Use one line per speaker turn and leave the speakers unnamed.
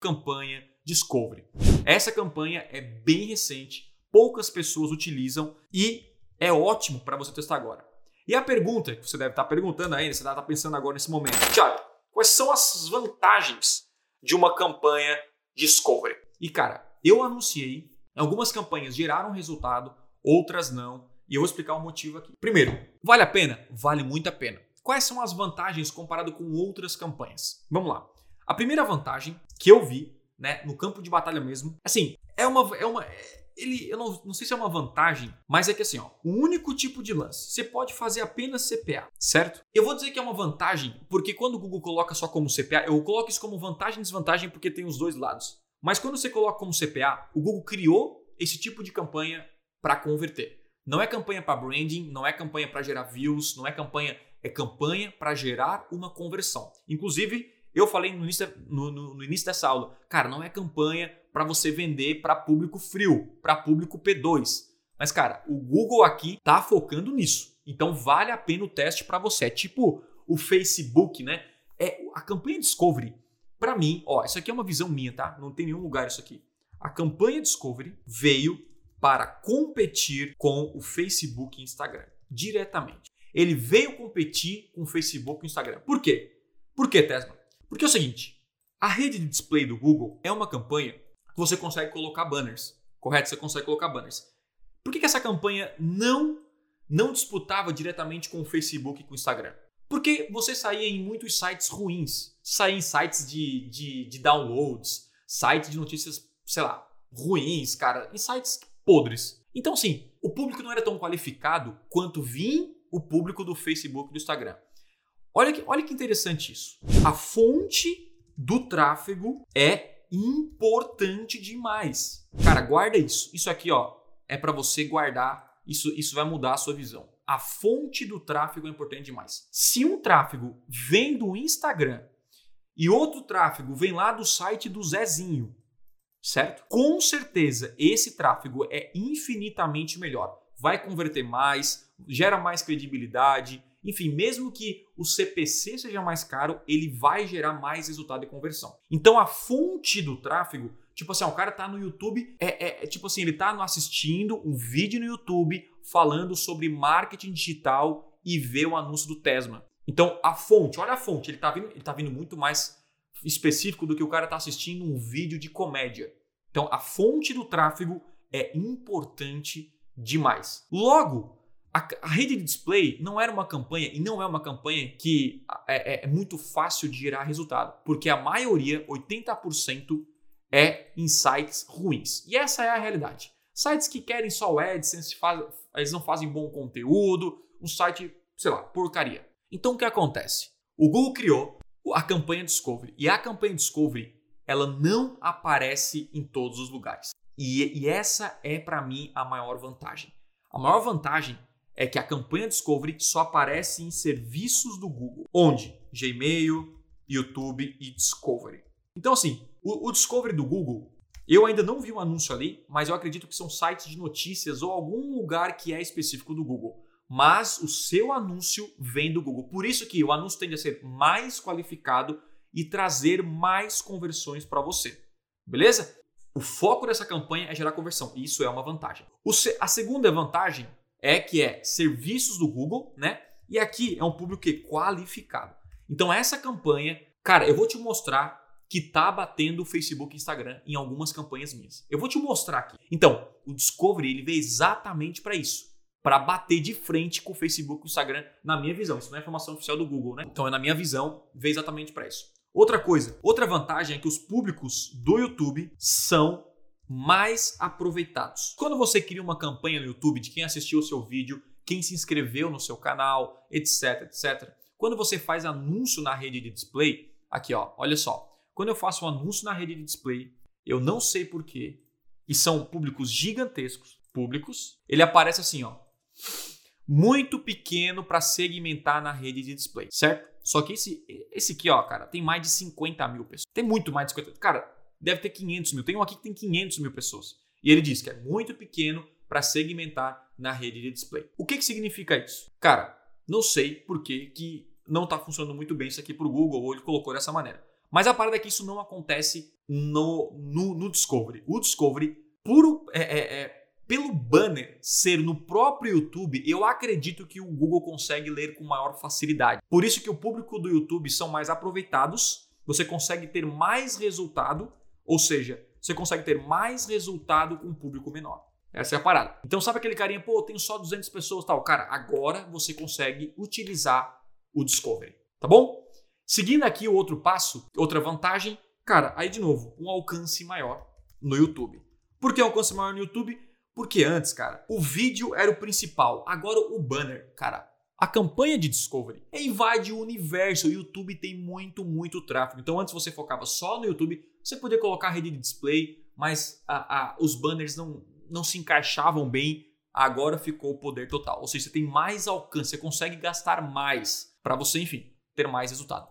campanha Discovery. Essa campanha é bem recente, poucas pessoas utilizam e é ótimo para você testar agora. E a pergunta que você deve estar perguntando ainda, você deve estar pensando agora nesse momento, Thiago, quais são as vantagens de uma campanha Discovery? E cara, eu anunciei, algumas campanhas geraram resultado, outras não, e eu vou explicar o motivo aqui. Primeiro, vale a pena? Vale muito a pena. Quais são as vantagens comparado com outras campanhas? Vamos lá. A primeira vantagem que eu vi, né, no campo de batalha mesmo, assim, é uma, é uma, ele, eu não, não sei se é uma vantagem, mas é que assim, ó, o único tipo de lance, você pode fazer apenas CPA, certo? Eu vou dizer que é uma vantagem, porque quando o Google coloca só como CPA, eu coloco isso como vantagem e desvantagem porque tem os dois lados. Mas quando você coloca como CPA, o Google criou esse tipo de campanha para converter. Não é campanha para branding, não é campanha para gerar views, não é campanha, é campanha para gerar uma conversão. Inclusive, eu falei no início, no, no, no início dessa aula, cara, não é campanha para você vender para público frio, para público P2. Mas, cara, o Google aqui tá focando nisso. Então vale a pena o teste para você. É tipo o Facebook, né? É a campanha Discovery. Para mim, ó, isso aqui é uma visão minha, tá? Não tem nenhum lugar isso aqui. A campanha Discovery veio para competir com o Facebook e Instagram diretamente. Ele veio competir com o Facebook e Instagram. Por quê? Por quê, Tesla? Porque é o seguinte, a rede de display do Google é uma campanha que você consegue colocar banners, correto? Você consegue colocar banners. Por que, que essa campanha não, não disputava diretamente com o Facebook e com o Instagram? Porque você saía em muitos sites ruins, saía em sites de, de, de downloads, sites de notícias, sei lá, ruins, cara, em sites podres. Então, sim, o público não era tão qualificado quanto vinha o público do Facebook e do Instagram. Olha que, olha que interessante isso. A fonte do tráfego é importante demais. Cara, guarda isso. Isso aqui, ó, é para você guardar. Isso, isso vai mudar a sua visão. A fonte do tráfego é importante demais. Se um tráfego vem do Instagram e outro tráfego vem lá do site do Zezinho, certo? Com certeza esse tráfego é infinitamente melhor. Vai converter mais, gera mais credibilidade, enfim, mesmo que o CPC seja mais caro, ele vai gerar mais resultado de conversão. Então a fonte do tráfego, tipo assim, o cara tá no YouTube, é, é, é tipo assim, ele tá assistindo um vídeo no YouTube falando sobre marketing digital e vê o anúncio do Tesla. Então a fonte, olha a fonte, ele tá vindo, ele tá vindo muito mais específico do que o cara tá assistindo um vídeo de comédia. Então a fonte do tráfego é importante demais. Logo, a, a, rede de display não era uma campanha e não é uma campanha que é, é, é muito fácil de gerar resultado, porque a maioria, 80%, é em sites ruins. E essa é a realidade. Sites que querem só o AdSense, faz, eles não fazem bom conteúdo, um site, sei lá, porcaria. Então o que acontece? O Google criou a campanha Discovery e a campanha Discovery ela não aparece em todos os lugares. E, e essa é para mim a maior vantagem. A maior vantagem é que a campanha Discovery só aparece em serviços do Google, onde Gmail, YouTube e Discovery. Então, assim, o, o Discovery do Google, eu ainda não vi um anúncio ali, mas eu acredito que são sites de notícias ou algum lugar que é específico do Google. Mas o seu anúncio vem do Google. Por isso que o anúncio tende a ser mais qualificado e trazer mais conversões para você. Beleza? O foco dessa campanha é gerar conversão. E isso é uma vantagem. a segunda vantagem é que é serviços do Google, né? E aqui é um público que é qualificado. Então essa campanha, cara, eu vou te mostrar que tá batendo o Facebook e Instagram em algumas campanhas minhas. Eu vou te mostrar aqui. Então, o Discovery ele veio exatamente para isso, para bater de frente com o Facebook e o Instagram, na minha visão. Isso não é informação oficial do Google, né? Então, é na minha visão, veio exatamente para isso. Outra coisa, outra vantagem é que os públicos do YouTube são mais aproveitados. Quando você cria uma campanha no YouTube de quem assistiu o seu vídeo, quem se inscreveu no seu canal, etc, etc. Quando você faz anúncio na rede de display, aqui ó, olha só. Quando eu faço um anúncio na rede de display, eu não sei porquê, e são públicos gigantescos, públicos, ele aparece assim, ó. Muito pequeno para segmentar na rede de display, certo? Só que esse, esse aqui, ó, cara, tem mais de 50 mil pessoas. Tem muito mais de 50. Cara, deve ter 500 mil. Tem um aqui que tem 500 mil pessoas. E ele diz que é muito pequeno para segmentar na rede de display. O que, que significa isso? Cara, não sei por que, que não está funcionando muito bem isso aqui para o Google ou ele colocou dessa maneira. Mas a parada é que isso não acontece no, no, no Discovery. O Discovery, puro, é, é, é, pelo banner ser no próprio YouTube, eu acredito que o Google consegue ler com maior facilidade. Por isso que o público do YouTube são mais aproveitados, você consegue ter mais resultado, ou seja, você consegue ter mais resultado com um público menor. Essa é a parada. Então sabe aquele carinha, pô, eu tenho só 200 pessoas tal. Cara, agora você consegue utilizar o Discovery, tá bom? Seguindo aqui o outro passo, outra vantagem, cara, aí de novo, um alcance maior no YouTube. Por que um alcance maior no YouTube? Porque antes, cara, o vídeo era o principal, agora o banner, cara. A campanha de Discovery invade o universo. O YouTube tem muito, muito tráfego. Então, antes você focava só no YouTube, você podia colocar rede de display, mas a, a, os banners não, não se encaixavam bem. Agora ficou o poder total. Ou seja, você tem mais alcance, você consegue gastar mais para você, enfim, ter mais resultado.